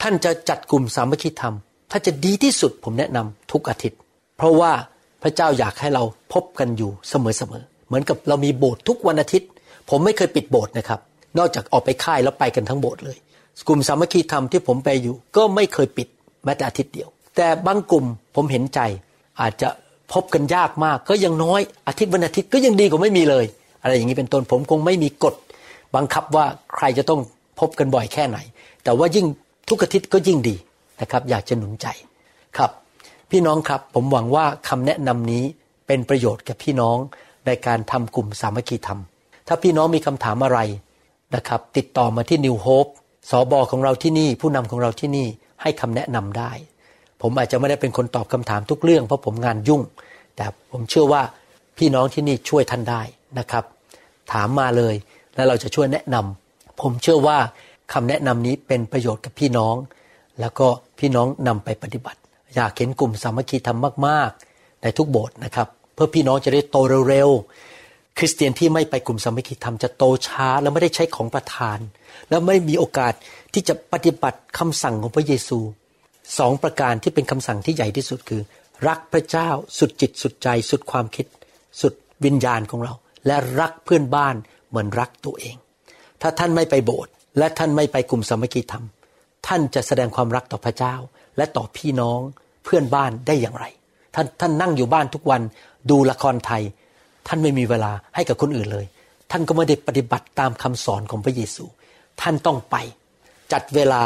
ท่านจะจัดกลุ่มสามัคคีธรรม ถ้าจะดีที่สุดผมแนะนำทุกอาทิตย์ เพราะว่าพระเจ้าอยากให้เราพบกันอยู่เสมอๆ เหมือนกับเรามีโบสถ์ทุกวันอาทิตย์ ผมไม่เคยปิดโบสถ์นะครับ นอกจากออกไปค่ายแล้วไปกันทั้งโบสถ์เลย กลุ่มสามัคคีธรรมที่ผมไปอยู่ ก็ไม่เคยปิดแม้แต่อาทิตย์เดียว แต่บางกลุ่มผมเห็นใจ อาจจะพบกันยากมาก ก็ยังน้อยอาทิตย์วันอาทิตย์ก็ยังดีกว่าไม่มีเลย อะไรอย่างนี้เป็นต้นผมคงไม่มีกฎบังคับว่าใครจะต้องพบกันบ่อยแค่ไหน แต่ว่ายิ่งทุกอาทิตย์ก็ยิ่งดีนะครับ อยากจะหนุนใจครับ พี่น้องครับผมหวังว่าคำแนะนำนี้เป็นประโยชน์แก่พี่น้องในการทำกลุ่มสามัคคีธรรม ถ้าพี่น้องมีคำถามอะไร นะครับ ติดต่อมาที่ New Hope สอบอของเราที่นี่ ผู้นำของเราที่นี่ให้คำแนะนำได้ ผมอาจจะไม่ได้เป็นคนตอบคำถามทุกเรื่องเพราะผมงานยุ่ง แต่ผมเชื่อว่าพี่น้องที่นี่ช่วยท่านได้นะครับ ถามมาเลยแล้วเราจะช่วยแนะนำผมเชื่อว่าคำแนะนำนี้เป็นประโยชน์กับพี่น้อง แล้วก็พี่น้องนำไปปฏิบัติ อยากเห็นกลุ่มสามัคคีธรรมมาก ๆ ในทุกโบสถ์นะครับ เพื่อพี่น้องจะได้โตเร็วๆ คริสเตียนที่ไม่ไปกลุ่มสามัคคีธรรมจะโตช้าและไม่ได้ใช้ของประทาน แล้วไม่มีโอกาสที่จะปฏิบัติคำสั่งของพระเยซูสองประการที่เป็นคำสั่งที่ใหญ่ที่สุดคือ รักพระเจ้าสุดจิตสุดใจ สุดความคิด สุดวิญญาณของเรา และรักเพื่อนบ้านเหมือนรักตัวเอง ถ้าท่านไม่ไปโบสถ์และท่านไม่ไปกลุ่มสามัคคีธรรม ท่านจะแสดงความรักต่อพระเจ้า และต่อพี่น้องเพื่อนบ้านได้อย่างไร ท่านท่านนั่งอยู่บ้านทุกวันดูละครไทย ท่านไม่มีเวลาให้กับคนอื่นเลย ท่านก็ไม่ได้ปฏิบัติตามคำสอนของพระเยซู ท่านต้องไป จัดเวลา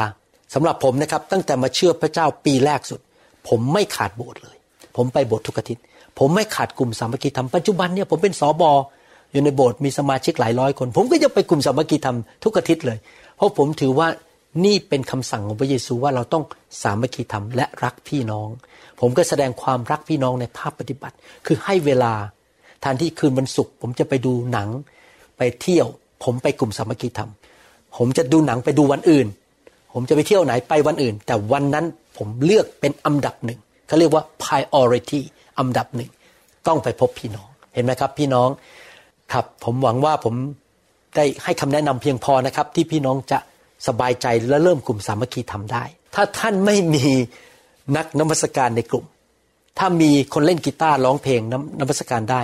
สำหรับผมนะครับ ตั้งแต่มาเชื่อพระเจ้าปีแรกสุด ผมไม่ขาดโบสถ์เลย ผมไปโบสถ์ทุกอาทิตย์ ผมไม่ขาดกลุ่มสามัคคีธรรมปัจจุบันเนี่ยผมเป็นสอบออยู่ในโบสถ์มีสมาชิกหลายร้อยคน ผมก็ยังไปกลุ่มสามัคคีธรรมทุกอาทิตย์เลย เพราะผมถือว่านี่เป็นคำสั่งของพระเยซูว่าเราต้องสามัคคีธรรมและรักพี่น้อง ผมก็แสดงความรักพี่น้องในภาพปฏิบัติ คือให้เวลา ทนที่คืนวันศุกร์ผมจะไปดูหนังไปเที่ยว ผมไปกลุ่มสามัคคีธรรม ผมจะดูหนังไปดูวันอื่น ผมจะไปเที่ยวไหนไปวันอื่น แต่วันนั้นผมเลือกเป็นอันดับหนึ่งเขาเรียกว่า priority อันดับหนึ่งต้องไปพบพี่น้องเห็นไหมครับ พี่น้องครับผมหวังว่าผมได้ให้คำแนะนำเพียงพอนะครับ ที่พี่น้องจะสบายใจและเริ่มกลุ่มสามัคคีทำได้ ถ้าท่านไม่มีนักนมัสการในกลุ่ม ถ้ามีคนเล่นกีตาร์ร้องเพลงนนมัสการได้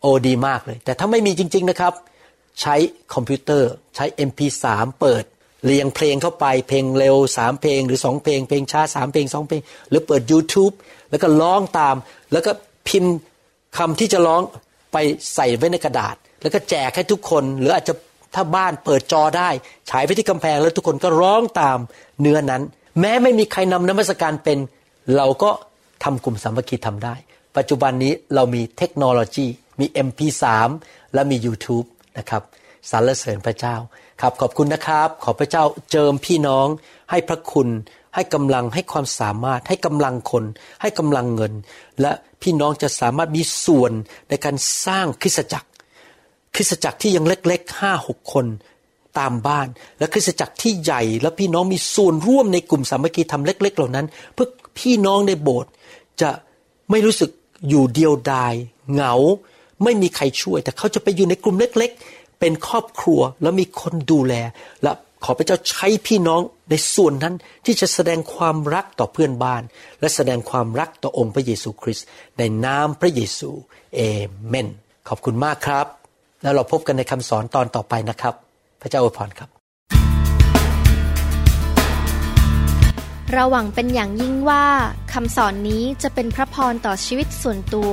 โอดีมากเลย แต่ถ้าไม่มีจริง ๆนะครับ ใช้คอมพิวเตอร์ใช้ MP3 เปิดเรียงเพลงเข้าไปเพลงเร็วสามเพลงหรือสองเพลงเพลงช้าสามเพลงสองเพลง หรือเปิด YouTube แล้วก็ร้องตาม แล้วก็พิมพ์คำที่จะร้องไปใส่ไว้ในกระดาษ แล้วก็แจกให้ทุกคน หรืออาจจะถ้าบ้านเปิดจอได้ ฉายไปที่กำแพงแล้วทุกคนก็ร้องตามเนื้อนั้น แม้ไม่มีใครนำนมัสการเป็น เราก็ทำกลุ่มสามัคคีทำได้ ปัจจุบันนี้เรามีเทคโนโลยี มี MP3 และมี YouTube นะครับสรรเสริญพระเจ้าครับขอบคุณนะครับ ขอพระเจ้าเจิมพี่น้อง ให้พระคุณ ให้กำลังให้ความสามารถ ให้กำลังคน ให้กำลังเงิน และพี่น้องจะสามารถมีส่วนในการสร้างคริสตจักร คริสตจักรที่ยังเล็กๆห้าหกคนตามบ้าน และคริสตจักรที่ใหญ่ และพี่น้องมีส่วนร่วมในกลุ่มสามัคคีธรรมเล็ก ๆ เหล่านั้น เพื่อพี่น้องในโบสถ์จะไม่รู้สึกอยู่เดียวดายเหงา ไม่มีใครช่วย แต่เขาจะไปอยู่ในกลุ่มเล็ก ๆ เป็นครอบครัวแล้วมีคนดูแล และขอพระเจ้าใช้พี่น้องในส่วนนั้นที่จะแสดงความรักต่อเพื่อนบ้าน และแสดงความรักต่อองค์พระเยซูคริสต์ในนามพระเยซูเอเมน ขอบคุณมากครับ แล้วเราพบกันในคำสอนตอนต่อไปนะครับ พระเจ้าอวยพรครับเราหวังเป็นอย่างยิ่งว่าคำสอนนี้จะเป็นพระพรต่อชีวิตส่วนตัว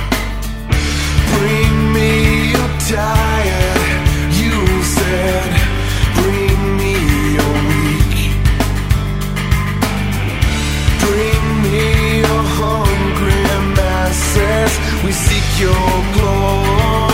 We seek your glory.